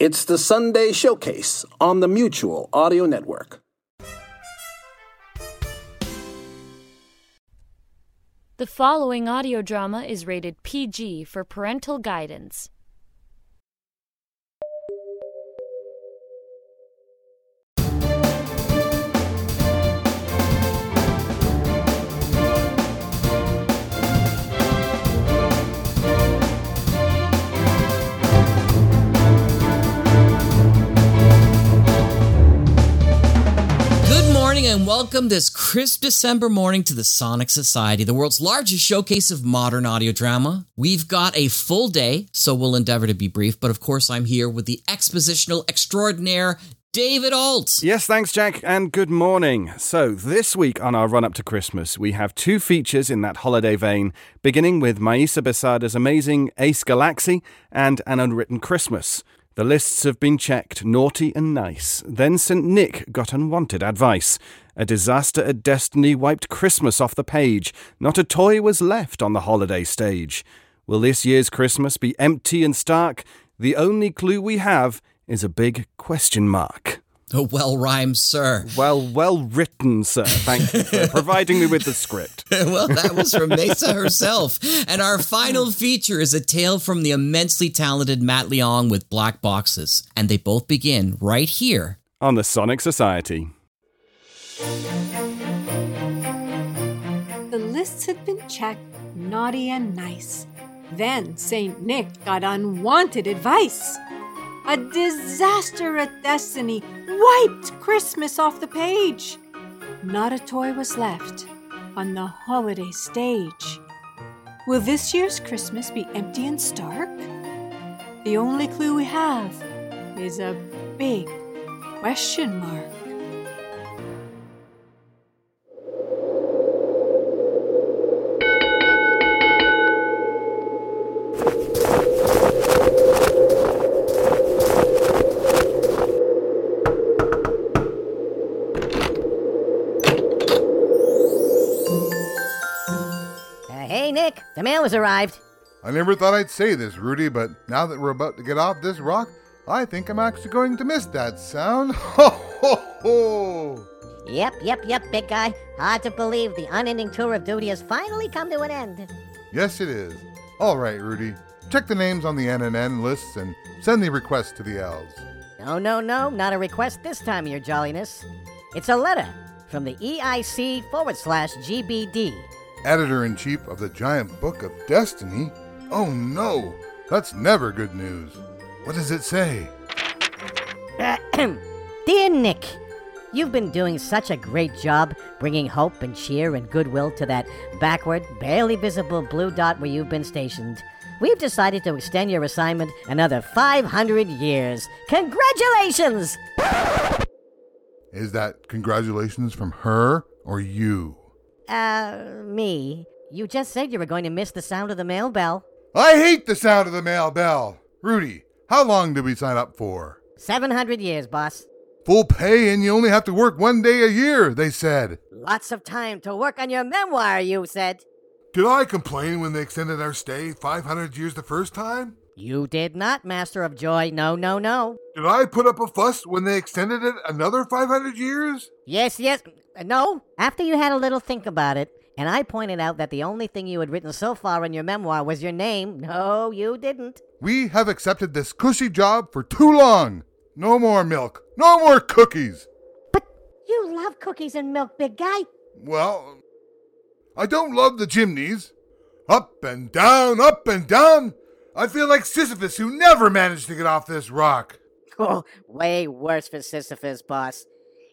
It's the Sunday Showcase on the Mutual Audio Network. The following audio drama is rated PG for parental guidance. And welcome this crisp December morning to the Sonic Society, the world's largest showcase of modern audio drama. We've got a full day, so we'll endeavor to be brief, but of course, I'm here with the expositional extraordinaire, David Ault. Yes, thanks, Jack, and good morning. So, this week on our run up to Christmas, we have two features in that holiday vein, beginning with Misa Basada's amazing Ace Galaxy and An Unwritten Christmas. The lists have been checked, naughty and nice. Then St. Nick got unwanted advice. A disaster at Destiny wiped Christmas off the page. Not a toy was left on the holiday stage. Will this year's Christmas be empty and stark? The only clue we have is a big question mark. A well rhymed, sir. Well, well written, sir. Thank you for providing me with the script. well, that was from Misa herself. And our final feature is a tale from the immensely talented Matt Leong with Black Boxes. And they both begin right here. On the Sonic Society. The lists had been checked, naughty and nice. Then St. Nick got unwanted advice. A disaster at Destiny wiped Christmas off the page. Not a toy was left on the holiday stage. Will this year's Christmas be empty and stark? The only clue we have is a big question mark. Has arrived. I never thought I'd say this, Rudy, but now that we're about to get off this rock, I think I'm actually going to miss that sound. Ho ho ho! Yep, yep, yep, big guy. Hard to believe the unending tour of duty has finally come to an end. Yes, it is. All right, Rudy. Check the names on the NNN lists and send the request to the elves. No, no, no, not a request this time, your jolliness. It's a letter from the EIC forward slash GBD. Editor in chief of the giant book of destiny? Oh no, that's never good news. What does it say? Dear Nick, you've been doing such a great job bringing hope and cheer and goodwill to that backward, barely visible blue dot where you've been stationed. We've decided to extend your assignment another 500 years. Congratulations! Is that congratulations from her or you? Uh, me. You just said you were going to miss the sound of the mail bell. I hate the sound of the mail bell. Rudy, how long did we sign up for? 700 years, boss. Full pay and you only have to work one day a year, they said. Lots of time to work on your memoir, you said. Did I complain when they extended our stay 500 years the first time? You did not, Master of Joy. No, no, no. Did I put up a fuss when they extended it another 500 years? Yes, yes. No. After you had a little think about it, and I pointed out that the only thing you had written so far in your memoir was your name. No, you didn't. We have accepted this cushy job for too long. No more milk. No more cookies. But you love cookies and milk, big guy. Well, I don't love the chimneys. Up and down, up and down. I feel like Sisyphus who never managed to get off this rock. Oh, way worse for Sisyphus, boss.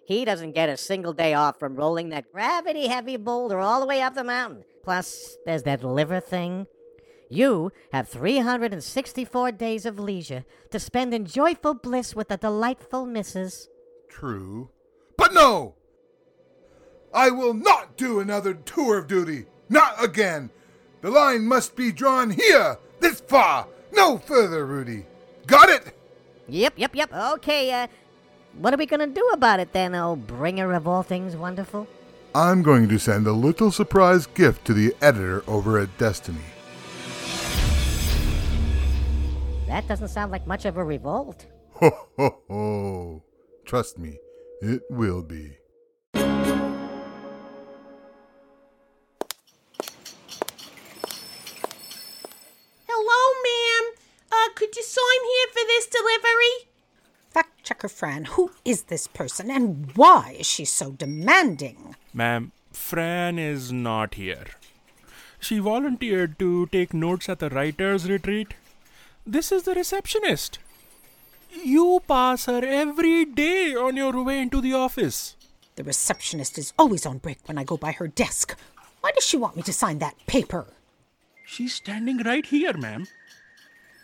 He doesn't get a single day off from rolling that gravity heavy boulder all the way up the mountain. Plus, there's that liver thing. You have 364 days of leisure to spend in joyful bliss with the delightful missus. True. But no! I will not do another tour of duty. Not again. The line must be drawn here, this far, no further, Rudy. Got it? Yep, yep, yep. Okay, uh, what are we gonna do about it then, oh bringer of all things wonderful? I'm going to send a little surprise gift to the editor over at Destiny. That doesn't sound like much of a revolt. Ho ho ho. Trust me, it will be. Checker Fran, who is this person and why is she so demanding? Ma'am, Fran is not here. She volunteered to take notes at the writer's retreat. This is the receptionist. You pass her every day on your way into the office. The receptionist is always on break when I go by her desk. Why does she want me to sign that paper? She's standing right here, ma'am.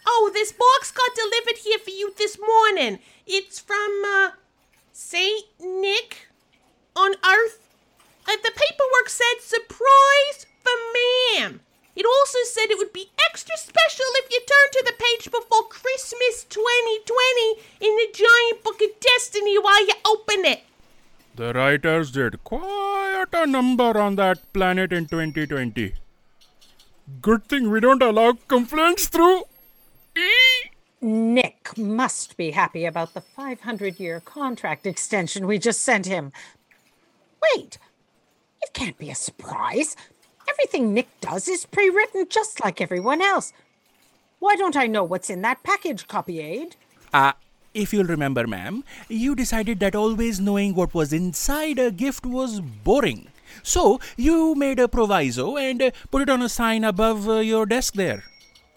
Oh, this box got delivered here for you this morning. It's from, uh, St. Nick on Earth. Uh, the paperwork said surprise for ma'am. It also said it would be extra special if you turn to the page before Christmas 2020 in the giant book of destiny while you open it. The writers did quite a number on that planet in 2020. Good thing we don't allow complaints through. Nick must be happy about the 500 year contract extension we just sent him. Wait, it can't be a surprise. Everything Nick does is pre written just like everyone else. Why don't I know what's in that package, Copy Aide? Uh, if you'll remember, ma'am, you decided that always knowing what was inside a gift was boring. So you made a proviso and uh, put it on a sign above uh, your desk there.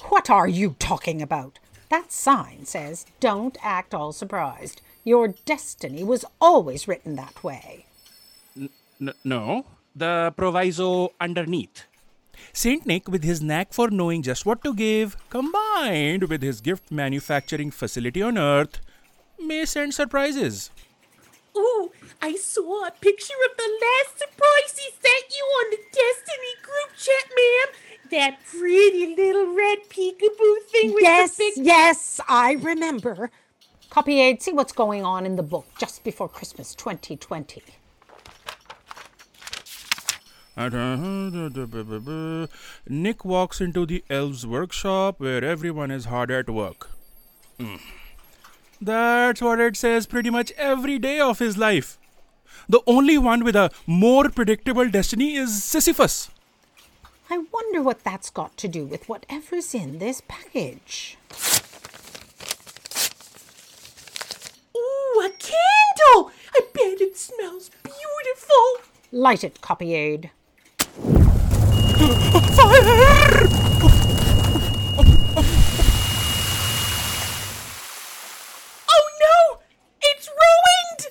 What are you talking about? That sign says, Don't act all surprised. Your destiny was always written that way. N- no, the proviso underneath. Saint Nick, with his knack for knowing just what to give, combined with his gift manufacturing facility on Earth, may send surprises. Ooh, I saw a picture of the last surprise he sent you on the Destiny group chat, ma'am. That pretty little red peekaboo thing with yes, the big. Yes, I remember. Copy Aide, see what's going on in the book just before Christmas 2020. Nick walks into the elves' workshop where everyone is hard at work. Mm. That's what it says pretty much every day of his life. The only one with a more predictable destiny is Sisyphus. I wonder what that's got to do with whatever's in this package. Ooh, a candle! I bet it smells beautiful. Light it, Copy Aide. Fire! Oh no! It's ruined!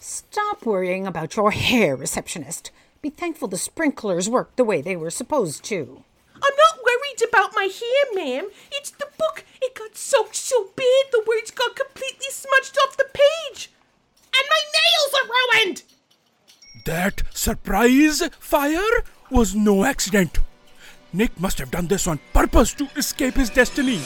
Stop worrying about your hair, receptionist. Be thankful the sprinklers worked the way they were supposed to. I'm not worried about my hair, ma'am. It's the book. It got soaked so bad the words got completely smudged off the page. And my nails are ruined! That surprise fire was no accident. Nick must have done this on purpose to escape his destiny.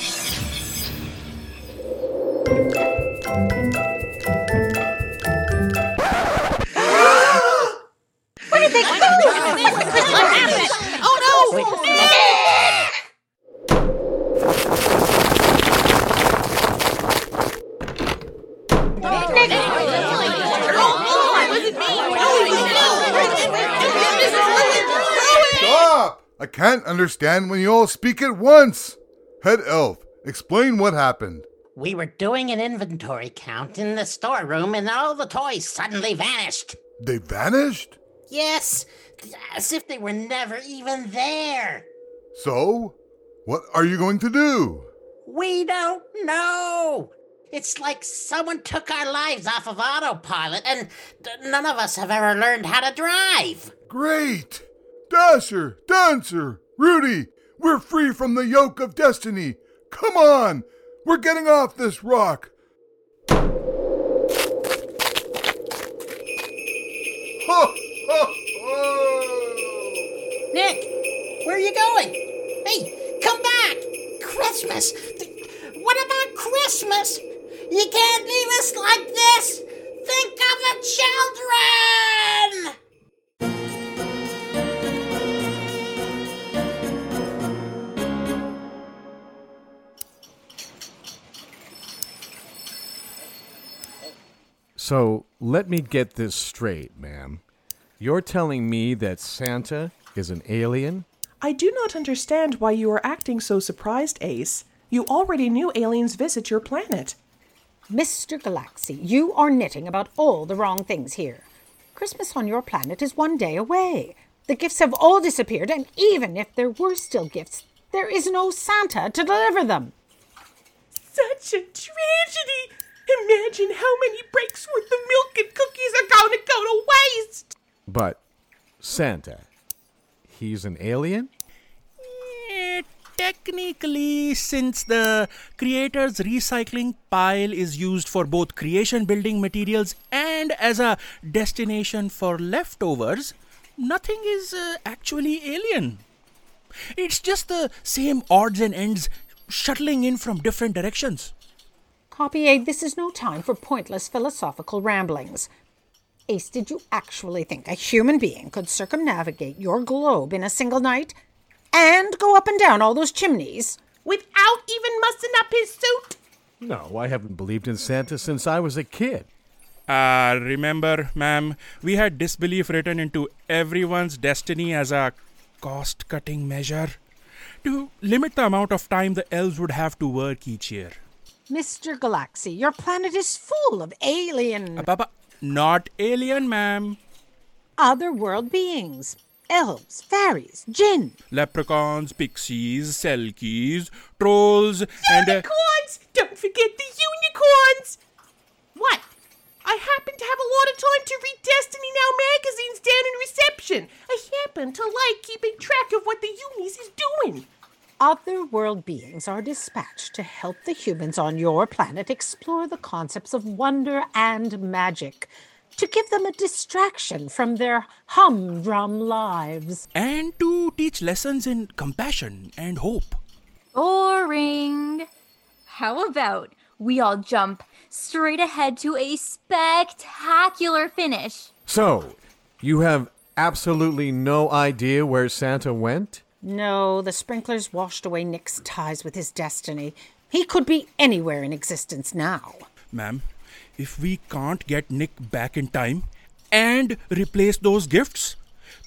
Can't understand when you all speak at once. Head elf, explain what happened. We were doing an inventory count in the storeroom and all the toys suddenly vanished. They vanished? Yes, as if they were never even there. So, what are you going to do? We don't know. It's like someone took our lives off of autopilot and none of us have ever learned how to drive. Great! Dasher, Dancer, Rudy, We're free from the yoke of destiny. Come on! We're getting off this rock. Nick, where are you going? Hey, come back! Christmas! What about Christmas? You can't leave us like this! Think of the children! So let me get this straight, ma'am. You're telling me that Santa is an alien? I do not understand why you are acting so surprised, Ace. You already knew aliens visit your planet. Mr. Galaxy, you are knitting about all the wrong things here. Christmas on your planet is one day away. The gifts have all disappeared, and even if there were still gifts, there is no Santa to deliver them. Such a tragedy! Imagine how many breaks worth of milk and cookies are going to go to waste! But Santa, he's an alien? Eh, Technically, since the creator's recycling pile is used for both creation building materials and as a destination for leftovers, nothing is uh, actually alien. It's just the same odds and ends shuttling in from different directions. Copy A, this is no time for pointless philosophical ramblings. Ace, did you actually think a human being could circumnavigate your globe in a single night? And go up and down all those chimneys? Without even mussing up his suit? No, I haven't believed in Santa since I was a kid. Uh, remember, ma'am, we had disbelief written into everyone's destiny as a cost cutting measure to limit the amount of time the elves would have to work each year. Mr. Galaxy, your planet is full of alien. Uh, not alien, ma'am. Other world beings. Elves, fairies, jinn. Leprechauns, pixies, selkies, trolls, and. Uh, Unicorns! Don't forget the unicorns! What? I happen to have a lot of time to read Destiny Now magazines down in reception. I happen to like keeping track of what the unis is doing. Other world beings are dispatched to help the humans on your planet explore the concepts of wonder and magic, to give them a distraction from their humdrum lives. and to teach lessons in compassion and hope. Boring. How about we all jump straight ahead to a spectacular finish? So, you have absolutely no idea where Santa went? No, the sprinklers washed away Nick's ties with his destiny. He could be anywhere in existence now. Ma'am, if we can't get Nick back in time and replace those gifts,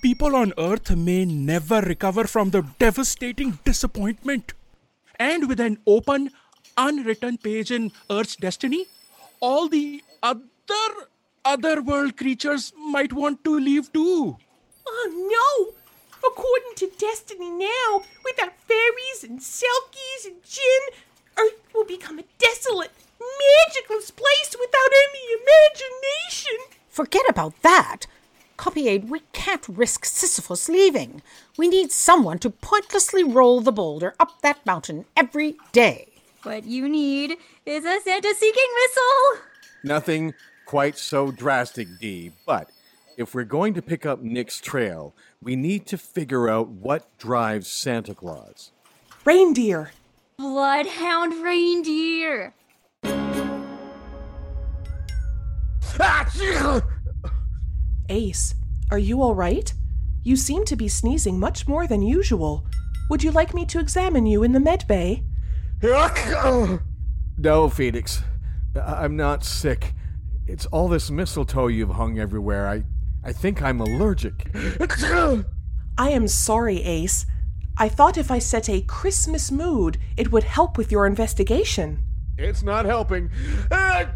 people on Earth may never recover from the devastating disappointment. And with an open, unwritten page in Earth's destiny, all the other other world creatures might want to leave too. Oh no! According to Destiny Now, without fairies and selkies and jinn, Earth will become a desolate, magicless place without any imagination. Forget about that. Copy Aide, we can't risk Sisyphus leaving. We need someone to pointlessly roll the boulder up that mountain every day. What you need is a Santa seeking missile. Nothing quite so drastic, Dee, but if we're going to pick up Nick's trail, we need to figure out what drives Santa Claus. Reindeer. Bloodhound reindeer. Ace, are you all right? You seem to be sneezing much more than usual. Would you like me to examine you in the med bay? No, Phoenix. I- I'm not sick. It's all this mistletoe you've hung everywhere. I, I think I'm allergic. I am sorry, Ace. I thought if I set a Christmas mood, it would help with your investigation. It's not helping.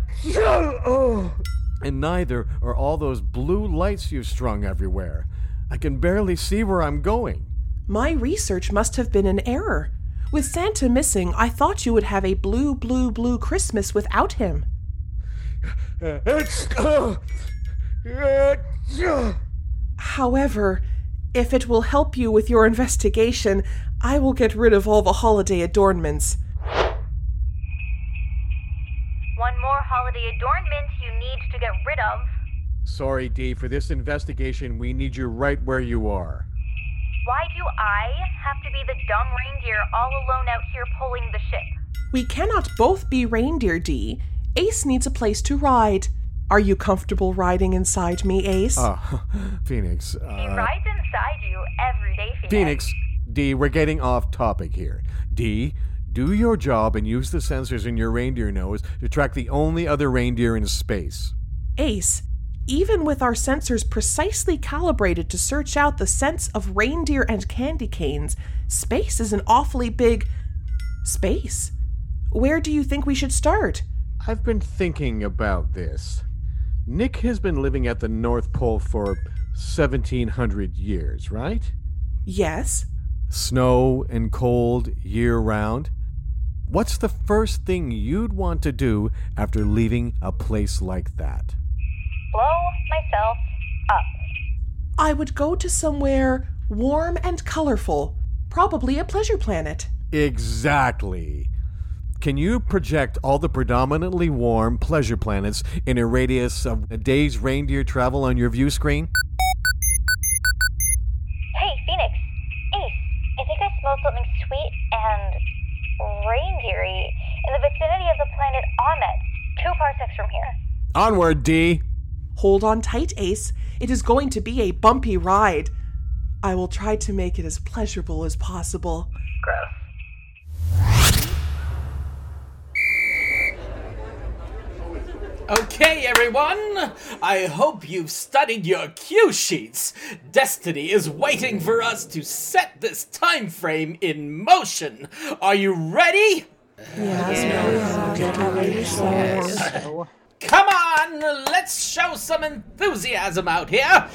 And neither are all those blue lights you've strung everywhere. I can barely see where I'm going. My research must have been an error. With Santa missing, I thought you would have a blue, blue, blue Christmas without him. However, If it will help you with your investigation, I will get rid of all the holiday adornments. One more holiday adornment you need to get rid of. Sorry, Dee, for this investigation, we need you right where you are. Why do I have to be the dumb reindeer all alone out here pulling the ship? We cannot both be reindeer, Dee. Ace needs a place to ride. Are you comfortable riding inside me, Ace? Ah, Phoenix. he Uh, rides inside you every day, Phoenix. Phoenix, Dee, we're getting off topic here. D, do your job and use the sensors in your reindeer nose to track the only other reindeer in space. Ace, even with our sensors precisely calibrated to search out the scents of reindeer and candy canes, space is an awfully big space. Where do you think we should start? I've been thinking about this. Nick has been living at the North Pole for 1700 years, right? Yes. Snow and cold year round. What's the first thing you'd want to do after leaving a place like that? Blow myself up. I would go to somewhere warm and colorful, probably a pleasure planet. Exactly. Can you project all the predominantly warm pleasure planets in a radius of a day's reindeer travel on your view screen? Hey, Phoenix. Ace, I think I smell something sweet and reindeery in the vicinity of the planet Amet, two parsecs from here. Onward, D. Hold on tight, Ace. It is going to be a bumpy ride. I will try to make it as pleasurable as possible. Okay, everyone. I hope you've studied your cue sheets. Destiny is waiting for us to set this time frame in motion. Are you ready? Yes. Yes. Come on, let's show some enthusiasm out here.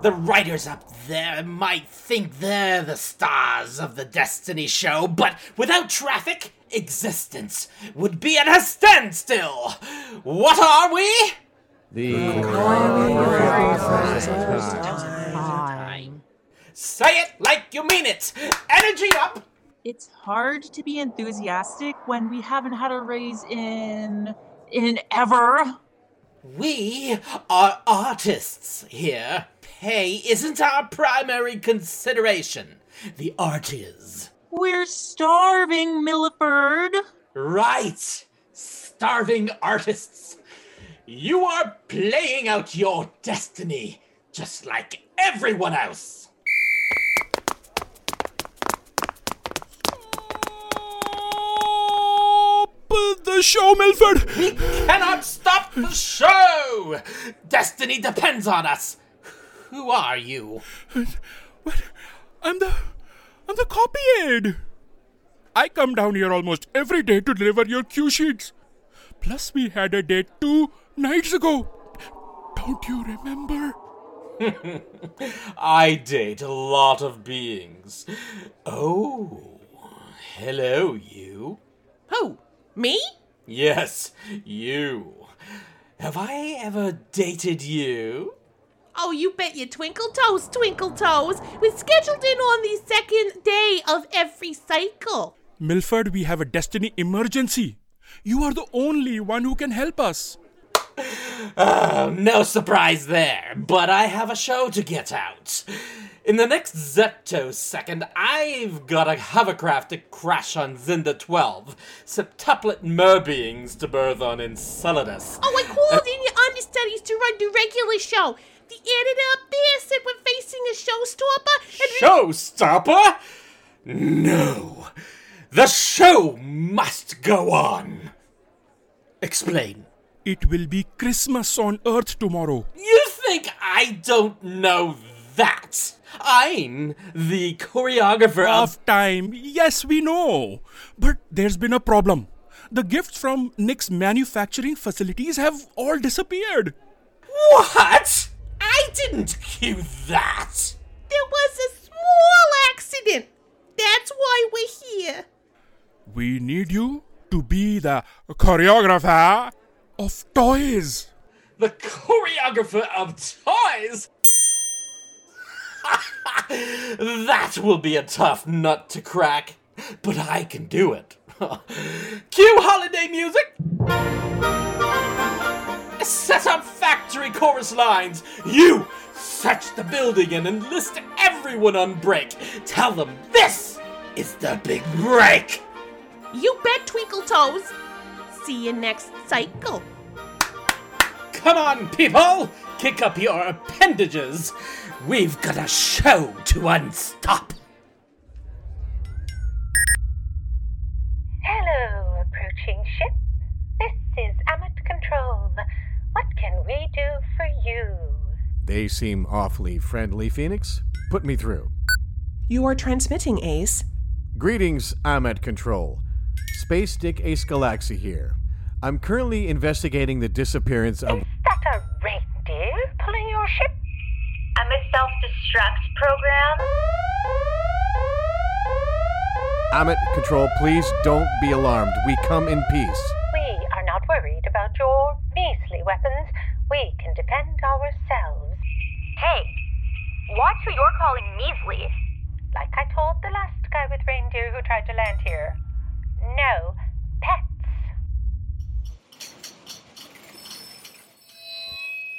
The writers up there might think they're the stars of the Destiny show, but without traffic, existence would be at a standstill. What are we? The time. Say it like you mean it. Energy up. It's hard to be enthusiastic when we haven't had a raise in in ever. We are artists here. Pay isn't our primary consideration. The art is. We're starving, Milliford. Right. Starving artists. You are playing out your destiny, just like everyone else. The show, Milford! We cannot stop the show! Destiny depends on us. Who are you? What? I'm the. I'm the copy aide. I come down here almost every day to deliver your cue sheets. Plus, we had a date two nights ago. Don't you remember? I date a lot of beings. Oh, hello, you. Who? Me? Yes, you. Have I ever dated you? Oh, you bet your twinkle toes, twinkle toes. We're scheduled in on the second day of every cycle. Milford, we have a destiny emergency. You are the only one who can help us. Oh, no surprise there, but I have a show to get out. In the next zettosecond, I've got a hovercraft to crash on Zinda 12, septuplet merbeings to birth on Enceladus. Oh, I called in your understudies to run the regular show. The editor up there said we're facing a showstopper. And Showstopper? No. The show must go on. Explain. It will be Christmas on Earth tomorrow. You think I don't know that? I'm the choreographer of. Of time, yes, we know. But there's been a problem. The gifts from Nick's manufacturing facilities have all disappeared. What? I didn't cue that. there was a small accident. That's why we're here. We need you to be the choreographer of toys. The choreographer of toys? that will be a tough nut to crack, but I can do it. Cue holiday music! Set up factory chorus lines! You search the building and enlist everyone on break! Tell them this is the big break! You bet, Twinkle Toes. See you next cycle. Come on, people! Kick up your appendages! We've got a show to unstop! Hello, approaching ship. This is Amet Control. What can we do for you? They seem awfully friendly, Phoenix. Put me through. You are transmitting, Ace. Greetings, Amet Control. Space Dick Ace Galaxy here. I'm currently investigating the disappearance of. Is That a reindeer pulling your ship? I'm a self-destruct program. I'm control. Please don't be alarmed. We come in peace. We are not worried about your measly weapons. We can defend ourselves. Hey, watch who you're calling measly. Like I told the last guy with reindeer who tried to land here. No pets.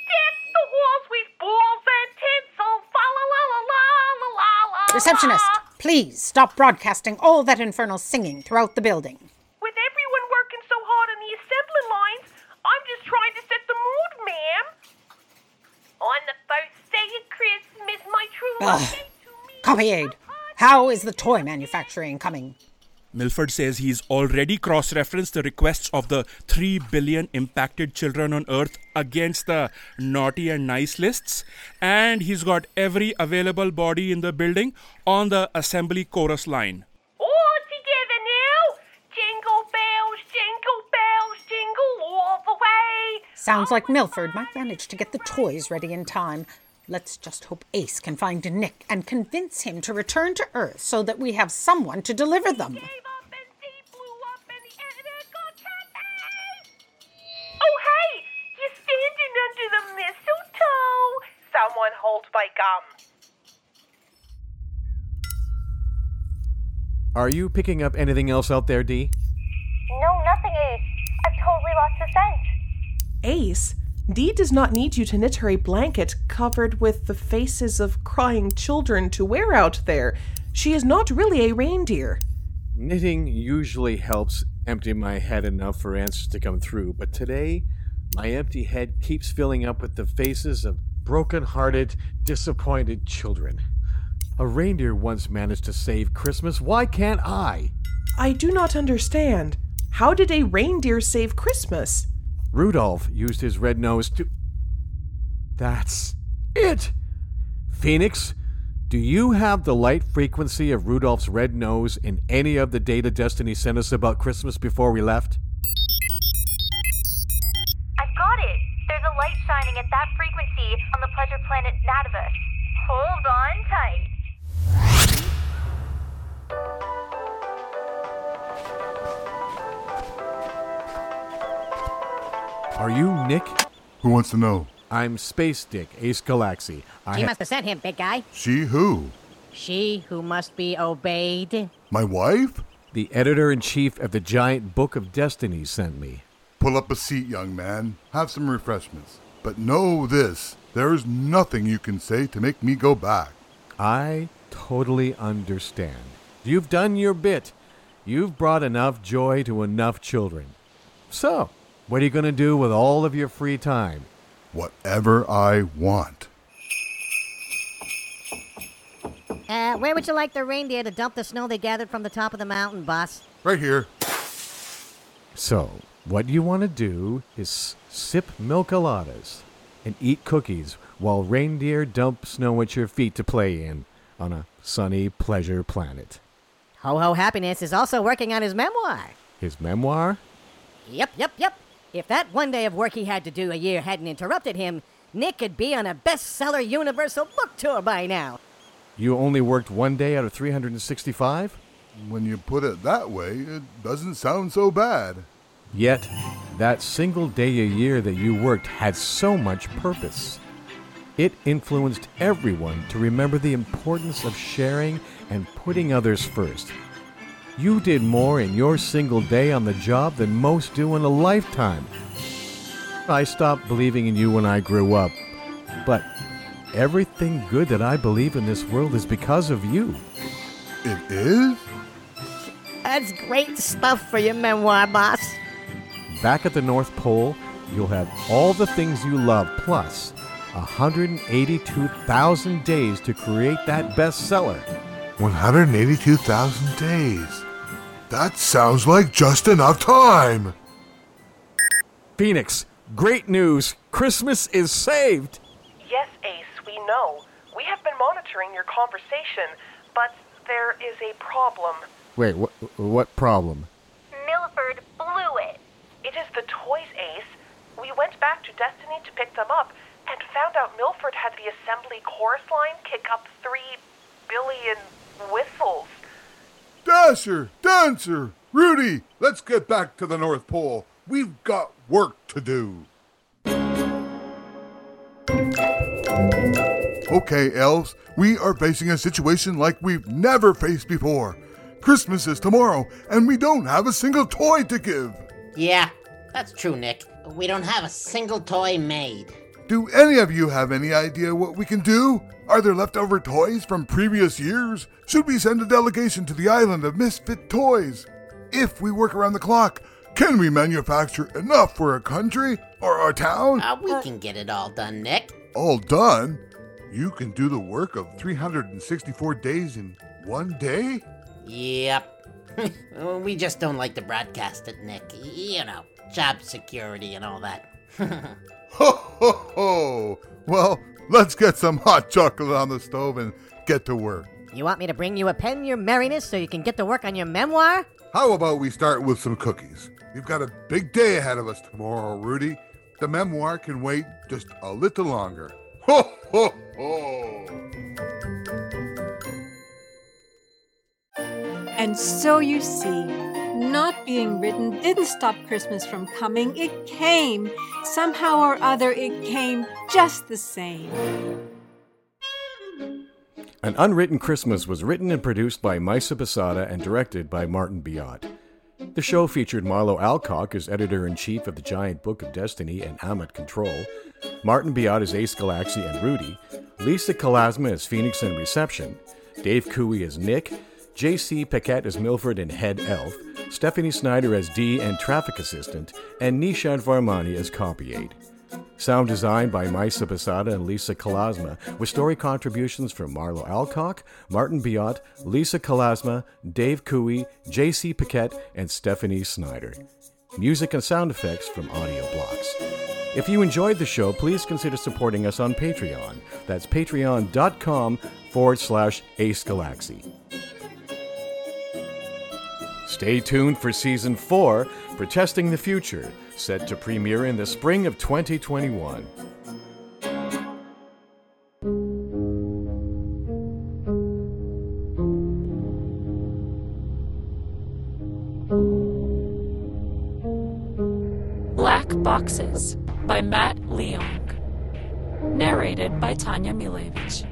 Deck the walls with balls and tinsel. Oh, fa la la la la la la la. Receptionist, please stop broadcasting all that infernal singing throughout the building. With everyone working so hard on the assembly lines, I'm just trying to set the mood, ma'am. On the first day of Christmas, my true love. Ugh. Copy Aide. How is the toy manufacturing coming? Milford says he's already cross referenced the requests of the 3 billion impacted children on Earth against the naughty and nice lists, and he's got every available body in the building on the assembly chorus line. All together now. Jingle bells, jingle bells, jingle all the way. Sounds like Milford might manage to get the toys ready in time. Let's just hope Ace can find Nick and convince him to return to Earth so that we have someone to deliver them. Oh, hey, you're standing under the mistletoe. Someone hold my gum. Are you picking up anything else out there, Dee? No, nothing, Ace. I've totally lost the scent. Ace, Dee does not need you to knit her a blanket covered with the faces of crying children to wear out there. She is not really a reindeer. Knitting usually helps empty my head enough for answers to come through, but today, my empty head keeps filling up with the faces of broken hearted, disappointed children. A reindeer once managed to save Christmas. Why can't I? I do not understand. How did a reindeer save Christmas? Rudolph used his red nose to. That's it! Phoenix, do you have the light frequency of Rudolph's red nose in any of the data Destiny sent us about Christmas before we left? I've got it. There's a light shining at that frequency on the pleasure planet Nativus. Hold on tight. Are you Nick? Who wants to know? I'm Space Dick, Ace Galaxy. I She ha- must have sent him, big guy. She who? She who must be obeyed. My wife? The editor in chief of the giant Book of Destiny sent me. Pull up a seat, young man. Have some refreshments. But know this there is nothing you can say to make me go back. I totally understand. You've done your bit. You've brought enough joy to enough children. So, what are you going to do with all of your free time? Whatever I want. Uh, where would you like the reindeer to dump the snow they gathered from the top of the mountain, boss? Right here. So, what you want to do is sip milkaladas and eat cookies while reindeer dump snow at your feet to play in on a sunny pleasure planet. Ho Ho Happiness is also working on his memoir. His memoir? Yep, yep, yep. If that one day of work he had to do a year hadn't interrupted him, Nick could be on a bestseller Universal book tour by now. You only worked one day out of 365? When you put it that way, it doesn't sound so bad. Yet, that single day a year that you worked had so much purpose. It influenced everyone to remember the importance of sharing and putting others first. You did more in your single day on the job than most do in a lifetime. I stopped believing in you when I grew up, but everything good that I believe in this world is because of you. It is? That's great stuff for your memoir, boss. Back at the North Pole, you'll have all the things you love plus 182,000 days to create that bestseller. 182,000 days. That sounds like just enough time. Phoenix, great news! Christmas is saved! Yes, Ace, we know. We have been monitoring your conversation, but there is a problem. Wait, what, what problem? Milford blew it. It is the toys, Ace. We went back to Destiny to pick them up and found out Milford had the assembly chorus line kick up three billion whistles. Dasher, Dancer, Rudy, let's get back to the North Pole. We've got work to do. Okay, elves, we are facing a situation like we've never faced before. Christmas is tomorrow, and we don't have a single toy to give. Yeah, that's true, Nick. We don't have a single toy made. Do any of you have any idea what we can do? Are there leftover toys from previous years? Should we send a delegation to the island of misfit toys? If we work around the clock, can we manufacture enough for a country or a town? Uh, we can get it all done, Nick. All done? You can do the work of 364 days in one day? Yep. we just don't like to broadcast it, Nick. You know, job security and all that. Ho ho ho! Well, let's get some hot chocolate on the stove and get to work. You want me to bring you a pen, your merriness, so you can get to work on your memoir? How about we start with some cookies? We've got a big day ahead of us tomorrow, Rudy. The memoir can wait just a little longer. Ho ho ho! And so you see, not being written didn't stop Christmas from coming. It came. Somehow or other, it came just the same. An Unwritten Christmas was written and produced by Misa Basada and directed by Martin Biot. The show featured Marlo Alcock as editor in chief of the Giant Book of Destiny and Amet Control, Martin Biot as Ace Galaxy and Rudy, Lisa Kalasma as Phoenix and Reception, Dave Cooey as Nick, J.C. Paquette as Milford and Head Elf, Stephanie Snyder as Dee and Traffic Assistant, and Nishad Varmani as Copy Aide. Sound design by Misa Basada and Lisa Kalasma, with story contributions from Marlo Alcock, Martin Biot, Lisa Kalasma, Dave Cooey, J.C. Paquette, and Stephanie Snyder. Music and sound effects from Audio Blocks. If you enjoyed the show, please consider supporting us on Patreon. That's patreon.com forward slash Ace Galaxy. Stay tuned for season 4 Protesting the Future, set to premiere in the spring of 2021. Black Boxes by Matt Leong. Narrated by Tanya Milevich.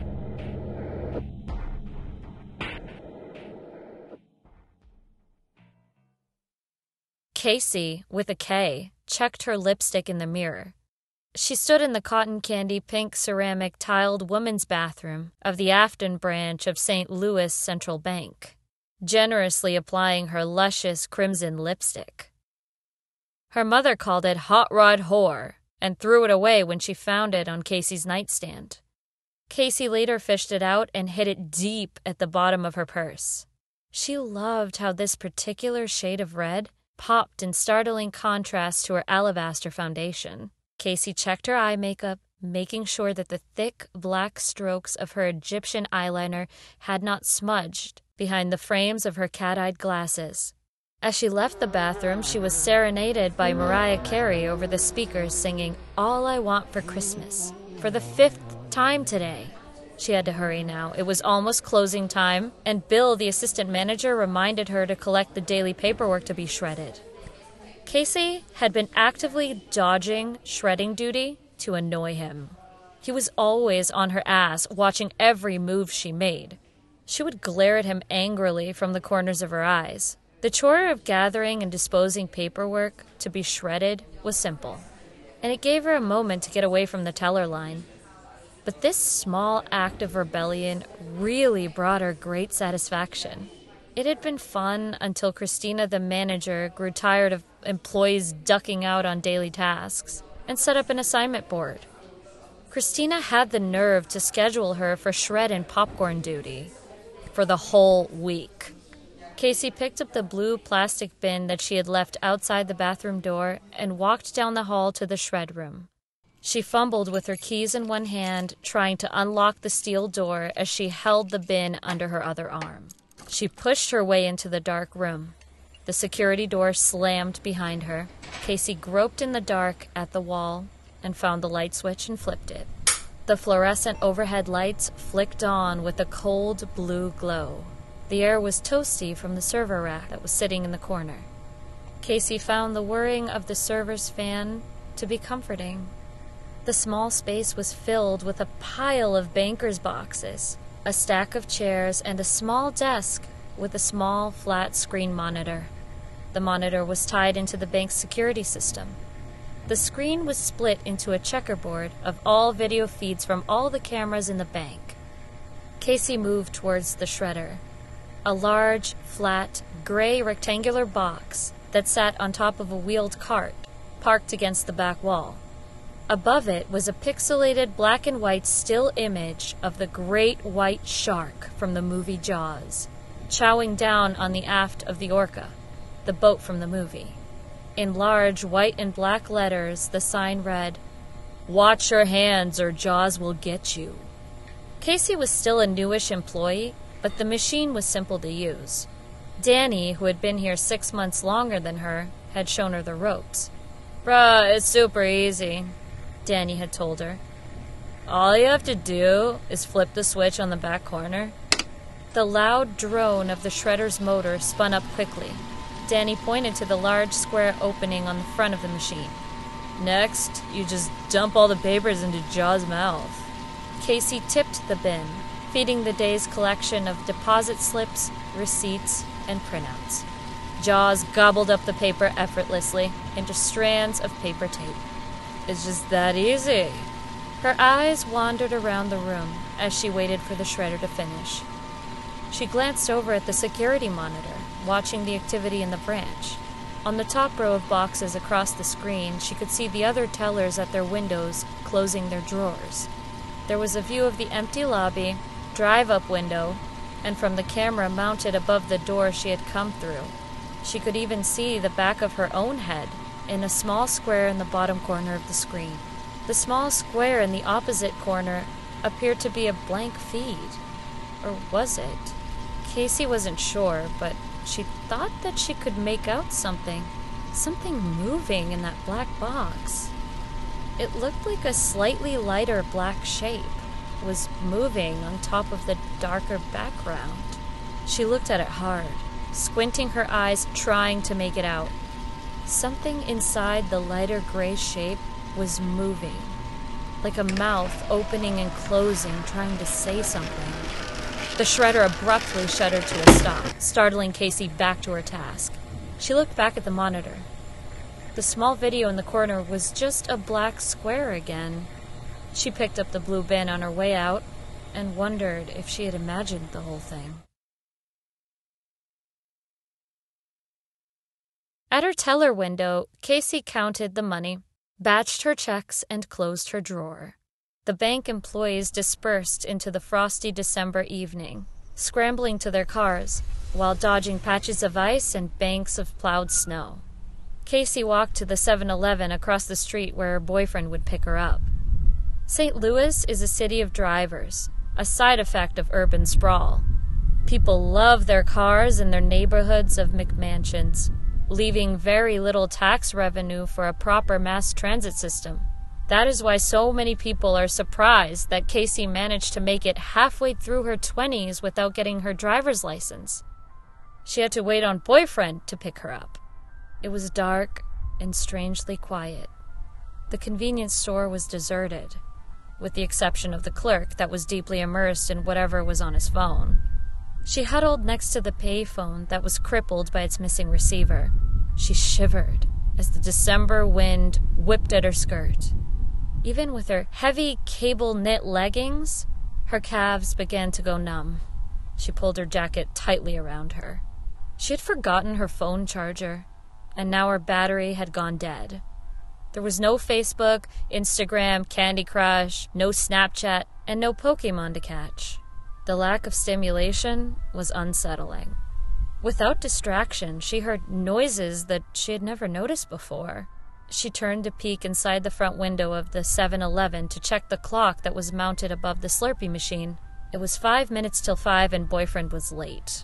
Casey, with a K, checked her lipstick in the mirror. She stood in the cotton candy pink ceramic tiled woman's bathroom of the Afton branch of St. Louis Central Bank, generously applying her luscious crimson lipstick. Her mother called it Hot Rod Whore and threw it away when she found it on Casey's nightstand. Casey later fished it out and hid it deep at the bottom of her purse. She loved how this particular shade of red popped in startling contrast to her alabaster foundation. Casey checked her eye makeup, making sure that the thick black strokes of her Egyptian eyeliner had not smudged behind the frames of her cat eyed glasses. As she left the bathroom, she was serenaded by Mariah Carey over the speakers singing All I Want for Christmas for the fifth time today. She had to hurry now. It was almost closing time, and Bill, the assistant manager, reminded her to collect the daily paperwork to be shredded. Casey had been actively dodging shredding duty to annoy him. He was always on her ass, watching every move she made. She would glare at him angrily from the corners of her eyes. The chore of gathering and disposing paperwork to be shredded was simple, and it gave her a moment to get away from the teller line. But this small act of rebellion really brought her great satisfaction. It had been fun until Christina, the manager, grew tired of employees ducking out on daily tasks and set up an assignment board. Christina had the nerve to schedule her for shred and popcorn duty for the whole week. Casey picked up the blue plastic bin that she had left outside the bathroom door and walked down the hall to the shred room. She fumbled with her keys in one hand, trying to unlock the steel door as she held the bin under her other arm. She pushed her way into the dark room. The security door slammed behind her. Casey groped in the dark at the wall and found the light switch and flipped it. The fluorescent overhead lights flicked on with a cold blue glow. The air was toasty from the server rack that was sitting in the corner. Casey found the whirring of the server's fan to be comforting. The small space was filled with a pile of banker's boxes, a stack of chairs, and a small desk with a small flat screen monitor. The monitor was tied into the bank's security system. The screen was split into a checkerboard of all video feeds from all the cameras in the bank. Casey moved towards the shredder, a large, flat, gray rectangular box that sat on top of a wheeled cart parked against the back wall. Above it was a pixelated black and white still image of the great white shark from the movie Jaws, chowing down on the aft of the Orca, the boat from the movie. In large white and black letters, the sign read, Watch your hands or Jaws will get you. Casey was still a newish employee, but the machine was simple to use. Danny, who had been here six months longer than her, had shown her the ropes. Bruh, it's super easy, Danny had told her. All you have to do is flip the switch on the back corner. The loud drone of the shredder's motor spun up quickly. Danny pointed to the large square opening on the front of the machine. Next, you just dump all the papers into Jaw's mouth. Casey tipped the bin, feeding the day's collection of deposit slips, receipts, and printouts. Jaws gobbled up the paper effortlessly into strands of paper tape. It's just that easy. Her eyes wandered around the room as she waited for the shredder to finish. She glanced over at the security monitor, watching the activity in the branch. On the top row of boxes across the screen, she could see the other tellers at their windows closing their drawers. There was a view of the empty lobby, drive up window, and from the camera mounted above the door she had come through. She could even see the back of her own head in a small square in the bottom corner of the screen. The small square in the opposite corner appeared to be a blank feed. Or was it? Casey wasn't sure, but she thought that she could make out something. Something moving in that black box. It looked like a slightly lighter black shape was moving on top of the darker background. She looked at it hard, squinting her eyes, trying to make it out. Something inside the lighter gray shape was moving, like a mouth opening and closing, trying to say something. The shredder abruptly shuddered to a stop, startling Casey back to her task. She looked back at the monitor. The small video in the corner was just a black square again. She picked up the blue bin on her way out and wondered if she had imagined the whole thing. At her teller window, Casey counted the money, batched her checks, and closed her drawer. The bank employees dispersed into the frosty December evening, scrambling to their cars while dodging patches of ice and banks of plowed snow. Casey walked to the 7 Eleven across the street where her boyfriend would pick her up. St. Louis is a city of drivers, a side effect of urban sprawl. People love their cars and their neighborhoods of McMansions, leaving very little tax revenue for a proper mass transit system. That is why so many people are surprised that Casey managed to make it halfway through her 20s without getting her driver's license. She had to wait on boyfriend to pick her up. It was dark and strangely quiet. The convenience store was deserted. with the exception of the clerk that was deeply immersed in whatever was on his phone. She huddled next to the payphone that was crippled by its missing receiver. She shivered as the December wind whipped at her skirt. Even with her heavy cable knit leggings, her calves began to go numb. She pulled her jacket tightly around her. She had forgotten her phone charger, and now her battery had gone dead. There was no Facebook, Instagram, Candy Crush, no Snapchat, and no Pokemon to catch. The lack of stimulation was unsettling. Without distraction, she heard noises that she had never noticed before. She turned to peek inside the front window of the 7 Eleven to check the clock that was mounted above the Slurpee machine. It was five minutes till five, and boyfriend was late.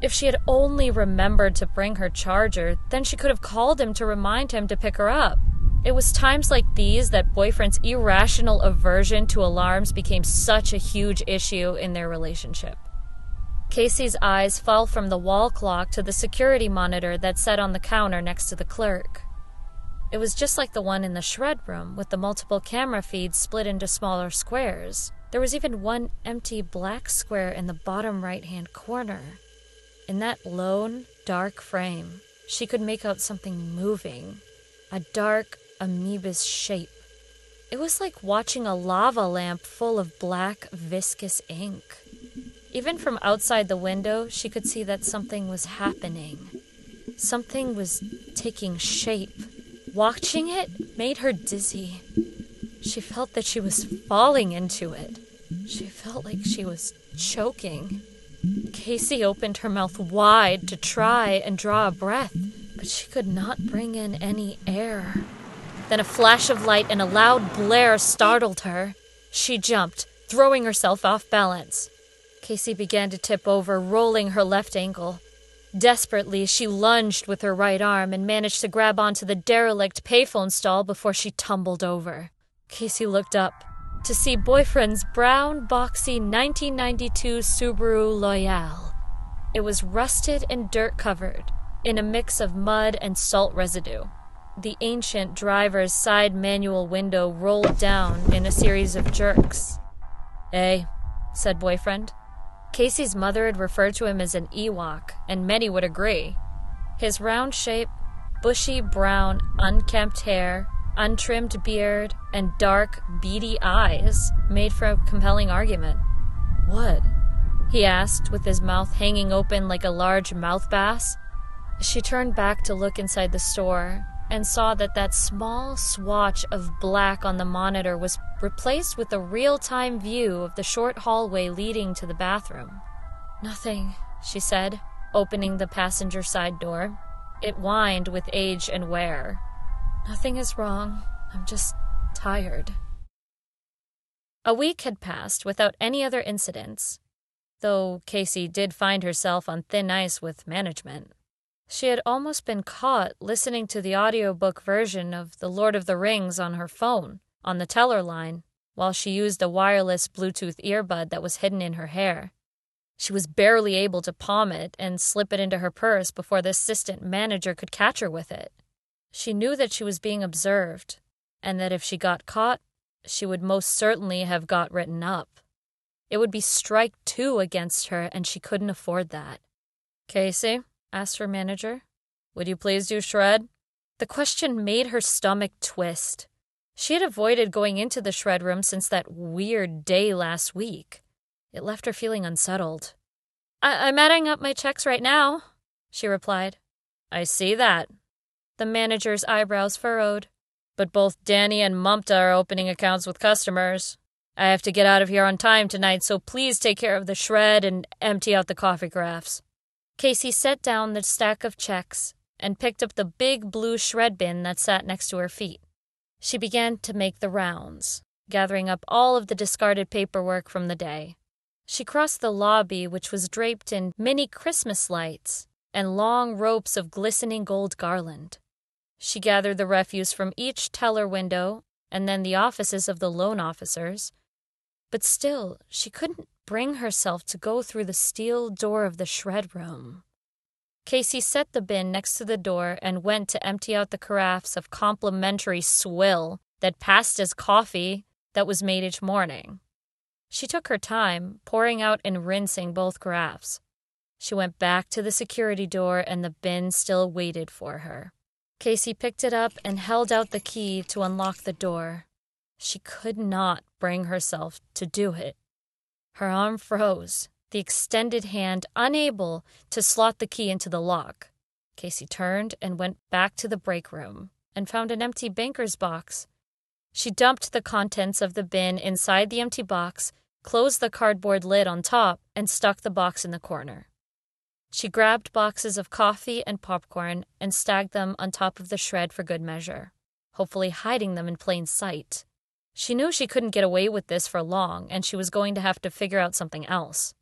If she had only remembered to bring her charger, then she could have called him to remind him to pick her up. It was times like these that boyfriend's irrational aversion to alarms became such a huge issue in their relationship. Casey's eyes fell from the wall clock to the security monitor that sat on the counter next to the clerk. It was just like the one in the shred room, with the multiple camera feeds split into smaller squares. There was even one empty black square in the bottom right hand corner. In that lone, dark frame, she could make out something moving a dark, amoeba's shape. It was like watching a lava lamp full of black, viscous ink. Even from outside the window, she could see that something was happening. Something was taking shape. Watching it made her dizzy. She felt that she was falling into it. She felt like she was choking. Casey opened her mouth wide to try and draw a breath, but she could not bring in any air. Then a flash of light and a loud blare startled her. She jumped, throwing herself off balance. Casey began to tip over, rolling her left ankle. Desperately, she lunged with her right arm and managed to grab onto the derelict payphone stall before she tumbled over. Casey looked up to see boyfriend's brown, boxy 1992 Subaru Loyale. It was rusted and dirt covered, in a mix of mud and salt residue. The ancient driver's side manual window rolled down in a series of jerks. Eh, said boyfriend. Casey's mother had referred to him as an Ewok, and many would agree. His round shape, bushy brown, unkempt hair, untrimmed beard, and dark, beady eyes made for a compelling argument. What? he asked, with his mouth hanging open like a large mouth bass. She turned back to look inside the store and saw that that small swatch of black on the monitor was replaced with a real time view of the short hallway leading to the bathroom. Nothing, she said, opening the passenger side door. It whined with age and wear. Nothing is wrong. I'm just tired. A week had passed without any other incidents, though Casey did find herself on thin ice with management. She had almost been caught listening to the audiobook version of The Lord of the Rings on her phone, on the teller line, while she used a wireless Bluetooth earbud that was hidden in her hair. She was barely able to palm it and slip it into her purse before the assistant manager could catch her with it. She knew that she was being observed, and that if she got caught, she would most certainly have got written up. It would be strike two against her, and she couldn't afford that. Casey, asked her manager, would you please do shred? The question made her stomach twist. She had avoided going into the shred room since that weird day last week. It left her feeling unsettled. I- I'm adding up my checks right now, she replied. I see that. The manager's eyebrows furrowed. But both Danny and Mumta are opening accounts with customers. I have to get out of here on time tonight, so please take care of the shred and empty out the coffee carafes. Casey set down the stack of checks and picked up the big blue shred bin that sat next to her feet. She began to make the rounds, gathering up all of the discarded paperwork from the day. She crossed the lobby, which was draped in many Christmas lights and long ropes of glistening gold garland. She gathered the refuse from each teller window and then the offices of the loan officers. But still, she couldn't bring herself to go through the steel door of the shred room. Casey set the bin next to the door and went to empty out the carafes of complimentary swill that passed as coffee that was made each morning. She took her time, pouring out and rinsing both carafes. She went back to the security door, and the bin still waited for her. Casey picked it up and held out the key to unlock the door. She could not bring herself to do it. Her arm froze, the extended hand unable to slot the key into the lock. Casey turned and went back to the break room and found an empty banker's box. She dumped the contents of the bin inside the empty box, closed the cardboard lid on top, and stuck the box in the corner. She grabbed boxes of coffee and popcorn and stacked them on top of the shred for good measure, hopefully hiding them in plain sight. She knew she couldn't get away with this for long, and she was going to have to figure out something else.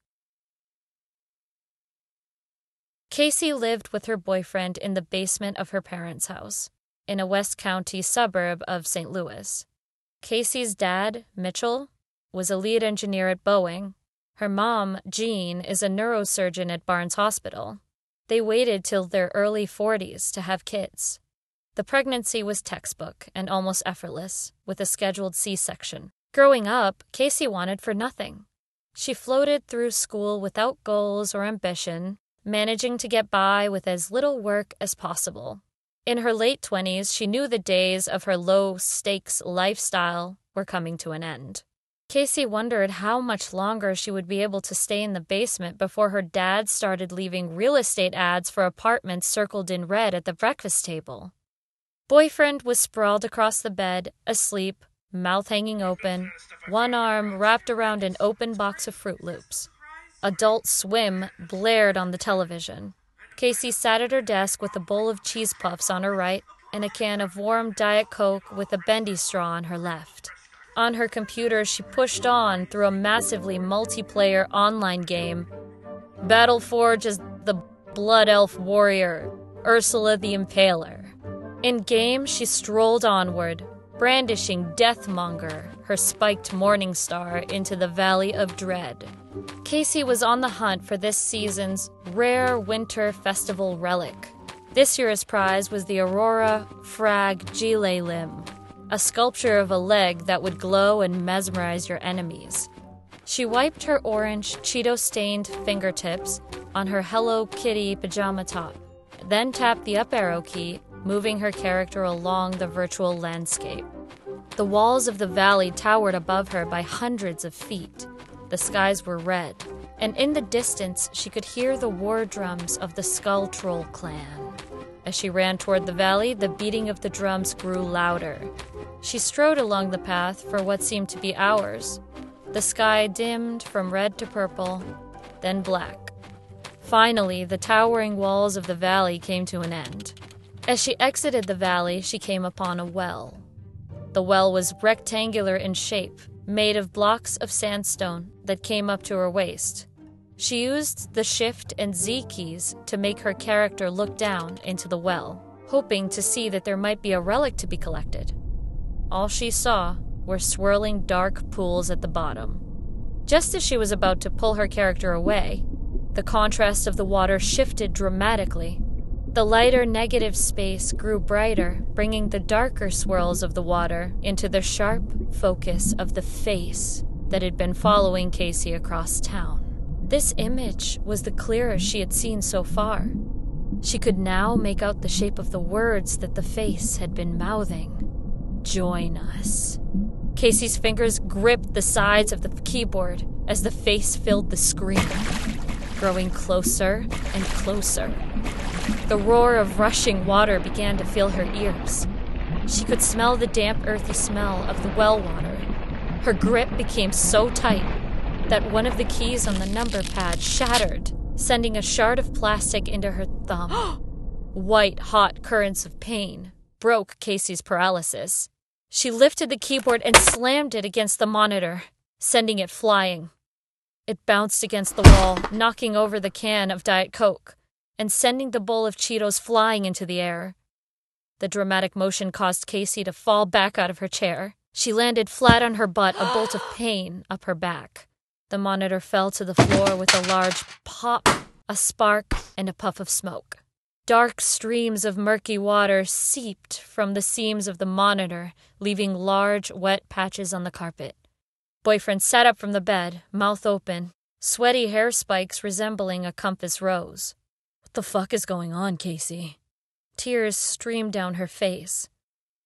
Casey lived with her boyfriend in the basement of her parents' house, in a West County suburb of St. Louis. Casey's dad, Mitchell, was a lead engineer at Boeing her mom, Jean, is a neurosurgeon at Barnes Hospital. They waited till their early 40s to have kids. The pregnancy was textbook and almost effortless, with a scheduled C section. Growing up, Casey wanted for nothing. She floated through school without goals or ambition, managing to get by with as little work as possible. In her late 20s, she knew the days of her low stakes lifestyle were coming to an end. Casey wondered how much longer she would be able to stay in the basement before her dad started leaving real estate ads for apartments circled in red at the breakfast table. Boyfriend was sprawled across the bed, asleep, mouth hanging open, one arm wrapped around an open box of Froot Loops. Adult Swim blared on the television. Casey sat at her desk with a bowl of cheese puffs on her right and a can of warm Diet Coke with a bendy straw on her left. On her computer, she pushed on through a massively multiplayer online game. Battleforge is the Blood Elf Warrior, Ursula the Impaler. In game, she strolled onward, brandishing Deathmonger, her spiked morning star, into the Valley of Dread. Casey was on the hunt for this season's rare winter festival relic. This year's prize was the Aurora Frag Gile limb, a sculpture of a leg that would glow and mesmerize your enemies. She wiped her orange, Cheeto stained fingertips on her Hello Kitty pajama top, then tapped the up arrow key, moving her character along the virtual landscape. The walls of the valley towered above her by hundreds of feet. The skies were red, and in the distance she could hear the war drums of the Skull Troll clan. As she ran toward the valley, the beating of the drums grew louder. She strode along the path for what seemed to be hours. The sky dimmed from red to purple, then black. Finally, the towering walls of the valley came to an end. As she exited the valley, she came upon a well. The well was rectangular in shape, made of blocks of sandstone that came up to her waist. She used the Shift and Z keys to make her character look down into the well, hoping to see that there might be a relic to be collected. All she saw were swirling dark pools at the bottom. Just as she was about to pull her character away, the contrast of the water shifted dramatically. The lighter negative space grew brighter, bringing the darker swirls of the water into the sharp focus of the face that had been following Casey across town. This image was the clearest she had seen so far. She could now make out the shape of the words that the face had been mouthing. Join us. Casey's fingers gripped the sides of the keyboard as the face filled the screen, growing closer and closer. The roar of rushing water began to fill her ears. She could smell the damp, earthy smell of the well water. Her grip became so tight that one of the keys on the number pad shattered, sending a shard of plastic into her thumb. White, hot currents of pain broke Casey's paralysis. She lifted the keyboard and slammed it against the monitor, sending it flying. It bounced against the wall, knocking over the can of Diet Coke and sending the bowl of Cheetos flying into the air. The dramatic motion caused Casey to fall back out of her chair. She landed flat on her butt, a bolt of pain up her back. The monitor fell to the floor with a large pop, a spark, and a puff of smoke. Dark streams of murky water seeped from the seams of the monitor, leaving large, wet patches on the carpet. Boyfriend sat up from the bed, mouth open, sweaty hair spikes resembling a compass rose. The fuck is going on, Casey? Tears streamed down her face.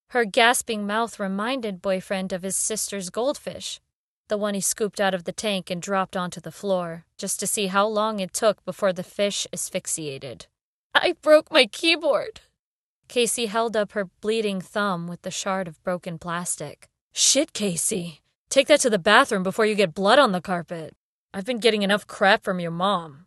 Her gasping mouth reminded Boyfriend of his sister's goldfish, the one he scooped out of the tank and dropped onto the floor, just to see how long it took before the fish asphyxiated. I broke my keyboard. Casey held up her bleeding thumb with the shard of broken plastic. Shit, Casey. Take that to the bathroom before you get blood on the carpet. I've been getting enough crap from your mom.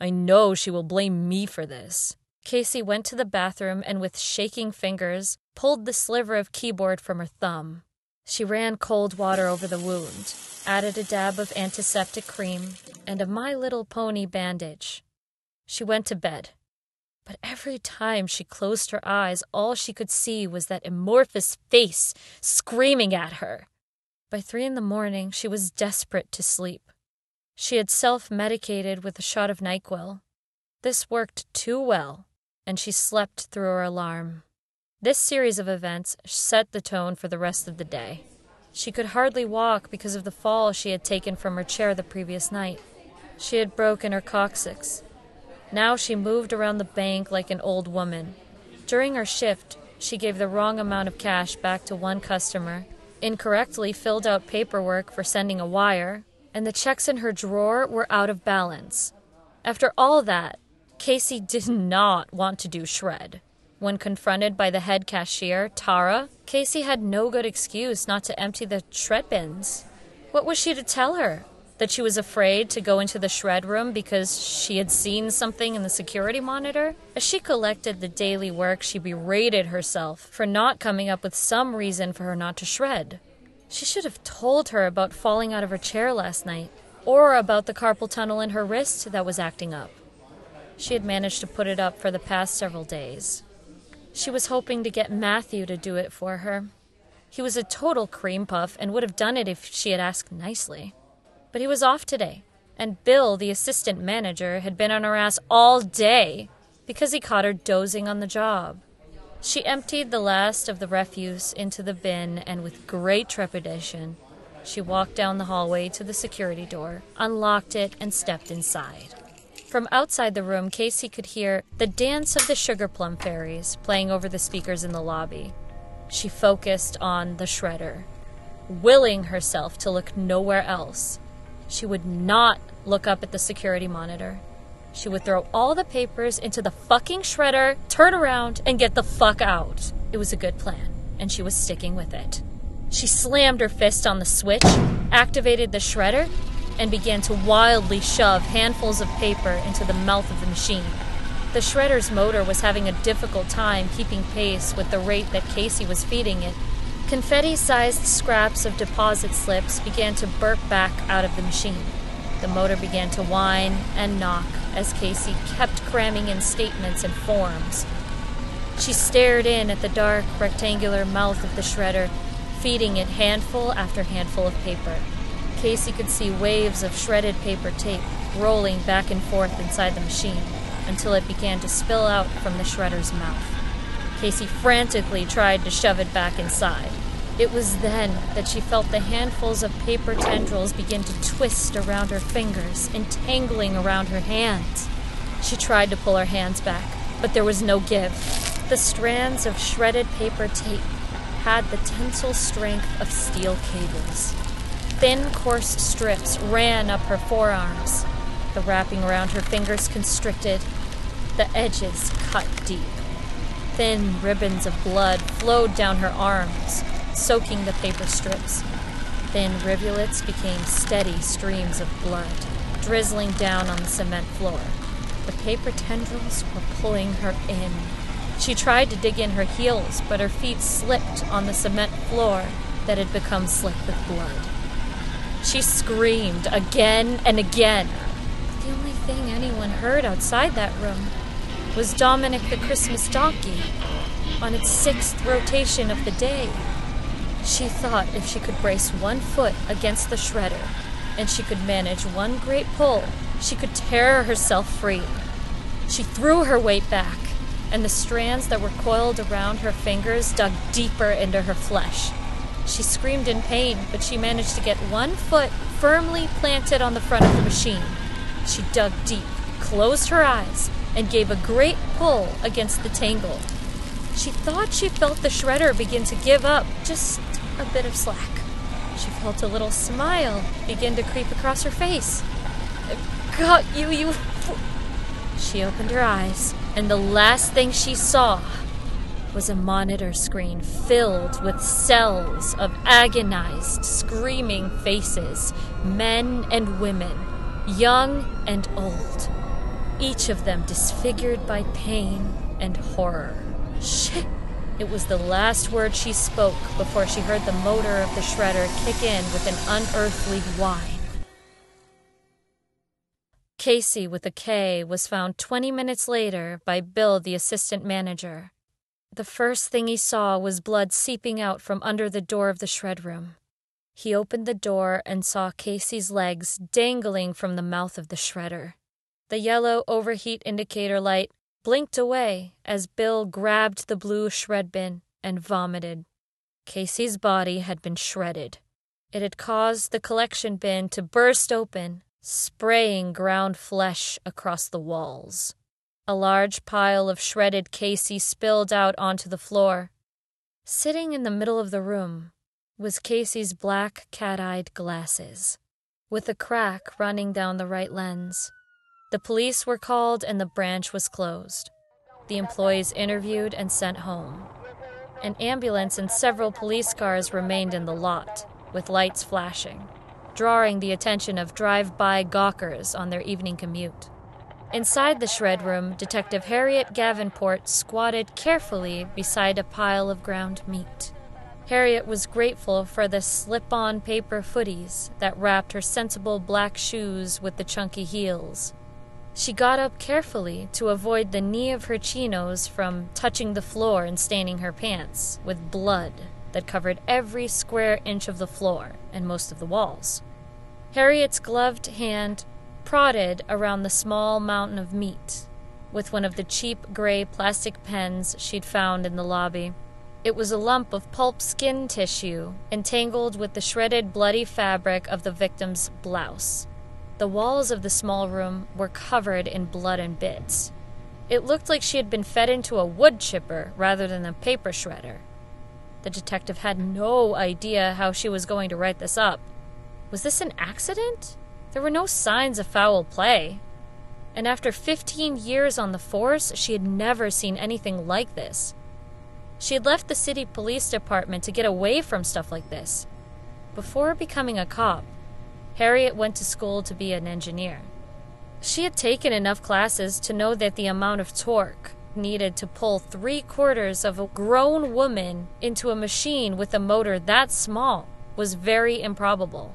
I know she will blame me for this. Casey went to the bathroom and, with shaking fingers, pulled the sliver of keyboard from her thumb. She ran cold water over the wound, added a dab of antiseptic cream, and a My Little Pony bandage. She went to bed. But every time she closed her eyes, all she could see was that amorphous face screaming at her. By three in the morning, she was desperate to sleep. She had self medicated with a shot of NyQuil. This worked too well, and she slept through her alarm. This series of events set the tone for the rest of the day. She could hardly walk because of the fall she had taken from her chair the previous night. She had broken her coccyx. Now she moved around the bank like an old woman. During her shift, she gave the wrong amount of cash back to one customer, incorrectly filled out paperwork for sending a wire, and the checks in her drawer were out of balance. After all that, Casey did not want to do shred. When confronted by the head cashier, Tara, Casey had no good excuse not to empty the shred bins. What was she to tell her? That she was afraid to go into the shred room because she had seen something in the security monitor? As she collected the daily work, she berated herself for not coming up with some reason for her not to shred. She should have told her about falling out of her chair last night, or about the carpal tunnel in her wrist that was acting up. She had managed to put it up for the past several days. She was hoping to get Matthew to do it for her. He was a total cream puff and would have done it if she had asked nicely. But he was off today, and Bill, the assistant manager, had been on her ass all day because he caught her dozing on the job. She emptied the last of the refuse into the bin and, with great trepidation, she walked down the hallway to the security door, unlocked it, and stepped inside. From outside the room, Casey could hear the dance of the sugar plum fairies playing over the speakers in the lobby. She focused on the shredder, willing herself to look nowhere else. She would not look up at the security monitor. She would throw all the papers into the fucking shredder, turn around, and get the fuck out. It was a good plan, and she was sticking with it. She slammed her fist on the switch, activated the shredder, and began to wildly shove handfuls of paper into the mouth of the machine. The shredder's motor was having a difficult time keeping pace with the rate that Casey was feeding it. Confetti sized scraps of deposit slips began to burp back out of the machine. The motor began to whine and knock as Casey kept cramming in statements and forms. She stared in at the dark, rectangular mouth of the shredder, feeding it handful after handful of paper. Casey could see waves of shredded paper tape rolling back and forth inside the machine until it began to spill out from the shredder's mouth. Casey frantically tried to shove it back inside. It was then that she felt the handfuls of paper tendrils begin to twist around her fingers, entangling around her hands. She tried to pull her hands back, but there was no give. The strands of shredded paper tape had the tensile strength of steel cables. Thin, coarse strips ran up her forearms. The wrapping around her fingers constricted, the edges cut deep. Thin ribbons of blood flowed down her arms, soaking the paper strips. Thin rivulets became steady streams of blood, drizzling down on the cement floor. The paper tendrils were pulling her in. She tried to dig in her heels, but her feet slipped on the cement floor that had become slick with blood. She screamed again and again. The only thing anyone heard outside that room was Dominic the Christmas donkey on its sixth rotation of the day. She thought if she could brace one foot against the shredder and she could manage one great pull, she could tear herself free. She threw her weight back, and the strands that were coiled around her fingers dug deeper into her flesh. She screamed in pain, but she managed to get one foot firmly planted on the front of the machine. She dug deep, closed her eyes, and gave a great pull against the tangle. She thought she felt the shredder begin to give up just a bit of slack. She felt a little smile begin to creep across her face. I've got you, you. She opened her eyes, and the last thing she saw was a monitor screen filled with cells of agonized, screaming faces men and women, young and old, each of them disfigured by pain and horror. Shit! It was the last word she spoke before she heard the motor of the shredder kick in with an unearthly whine. Casey with a K was found 20 minutes later by Bill, the assistant manager. The first thing he saw was blood seeping out from under the door of the shred room. He opened the door and saw Casey's legs dangling from the mouth of the shredder. The yellow overheat indicator light blinked away as Bill grabbed the blue shred bin and vomited. Casey's body had been shredded. It had caused the collection bin to burst open, spraying ground flesh across the walls. A large pile of shredded Casey spilled out onto the floor. Sitting in the middle of the room was Casey's black cat eyed glasses, with a crack running down the right lens. The police were called and the branch was closed. The employees interviewed and sent home. An ambulance and several police cars remained in the lot, with lights flashing, drawing the attention of drive by gawkers on their evening commute. Inside the shred room, Detective Harriet Gavenport squatted carefully beside a pile of ground meat. Harriet was grateful for the slip on paper footies that wrapped her sensible black shoes with the chunky heels. She got up carefully to avoid the knee of her chinos from touching the floor and staining her pants with blood that covered every square inch of the floor and most of the walls. Harriet's gloved hand prodded around the small mountain of meat with one of the cheap gray plastic pens she'd found in the lobby. It was a lump of pulp skin tissue entangled with the shredded bloody fabric of the victim's blouse. The walls of the small room were covered in blood and bits. It looked like she had been fed into a wood chipper rather than a paper shredder. The detective had no idea how she was going to write this up. Was this an accident? There were no signs of foul play. And after 15 years on the force, she had never seen anything like this. She had left the city police department to get away from stuff like this. Before becoming a cop, Harriet went to school to be an engineer. She had taken enough classes to know that the amount of torque needed to pull three quarters of a grown woman into a machine with a motor that small was very improbable.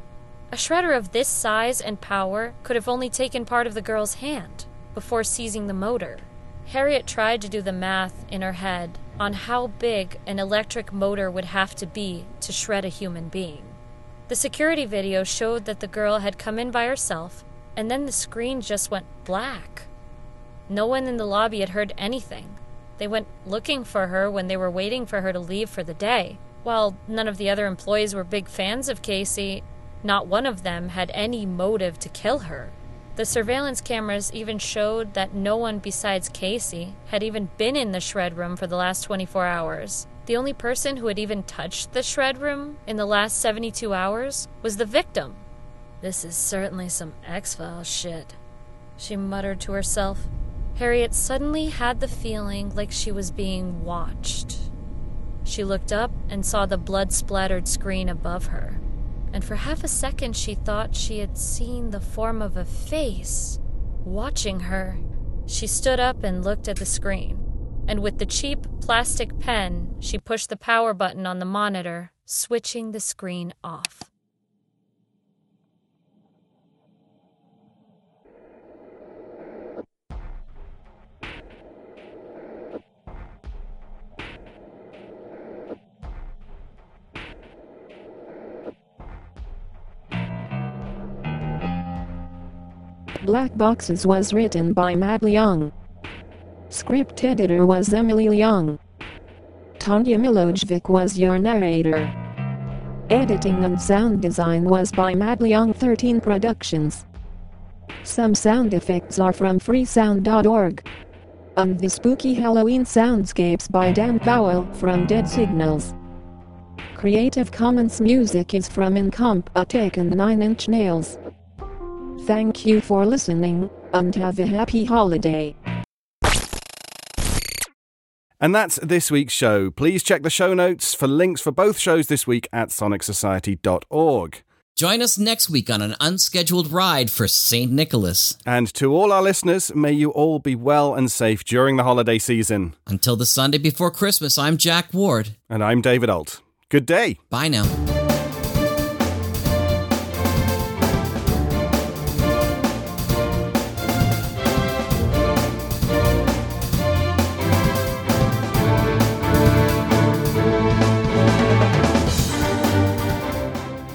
A shredder of this size and power could have only taken part of the girl's hand before seizing the motor. Harriet tried to do the math in her head on how big an electric motor would have to be to shred a human being. The security video showed that the girl had come in by herself, and then the screen just went black. No one in the lobby had heard anything. They went looking for her when they were waiting for her to leave for the day. While none of the other employees were big fans of Casey, not one of them had any motive to kill her. The surveillance cameras even showed that no one besides Casey had even been in the shred room for the last 24 hours. The only person who had even touched the shred room in the last 72 hours was the victim. This is certainly some X Files shit, she muttered to herself. Harriet suddenly had the feeling like she was being watched. She looked up and saw the blood splattered screen above her, and for half a second she thought she had seen the form of a face watching her. She stood up and looked at the screen and with the cheap plastic pen, she pushed the power button on the monitor, switching the screen off. Black Boxes was written by Matt Leung. Script editor was Emily Young. Tanya Milojvic was your narrator. Editing and sound design was by Madleyoung 13 Productions. Some sound effects are from freesound.org. And um, the spooky Halloween soundscapes by Dan Powell from Dead Signals. Creative Commons music is from Incompetech and Nine Inch Nails. Thank you for listening, and have a happy holiday. And that's this week's show. Please check the show notes for links for both shows this week at sonicsociety.org. Join us next week on an unscheduled ride for St. Nicholas. And to all our listeners, may you all be well and safe during the holiday season. Until the Sunday before Christmas, I'm Jack Ward. And I'm David Ault. Good day. Bye now.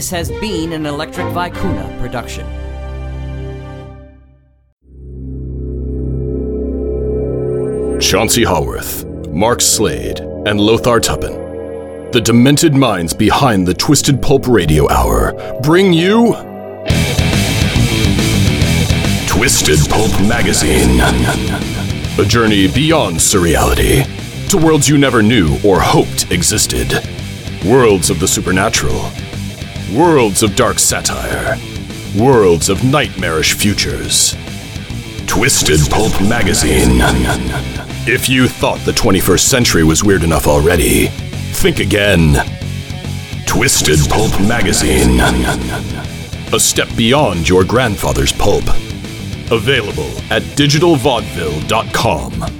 This has been an Electric Vicuna production. Chauncey Haworth, Mark Slade, and Lothar Tuppan, the demented minds behind the Twisted Pulp Radio Hour, bring you Twisted Pulp Magazine. A journey beyond surreality to worlds you never knew or hoped existed. Worlds of the supernatural. Worlds of dark satire. Worlds of nightmarish futures. Twisted Pulp Magazine. If you thought the 21st century was weird enough already, think again. Twisted Pulp Magazine. A step beyond your grandfather's pulp. Available at digitalvaudeville.com.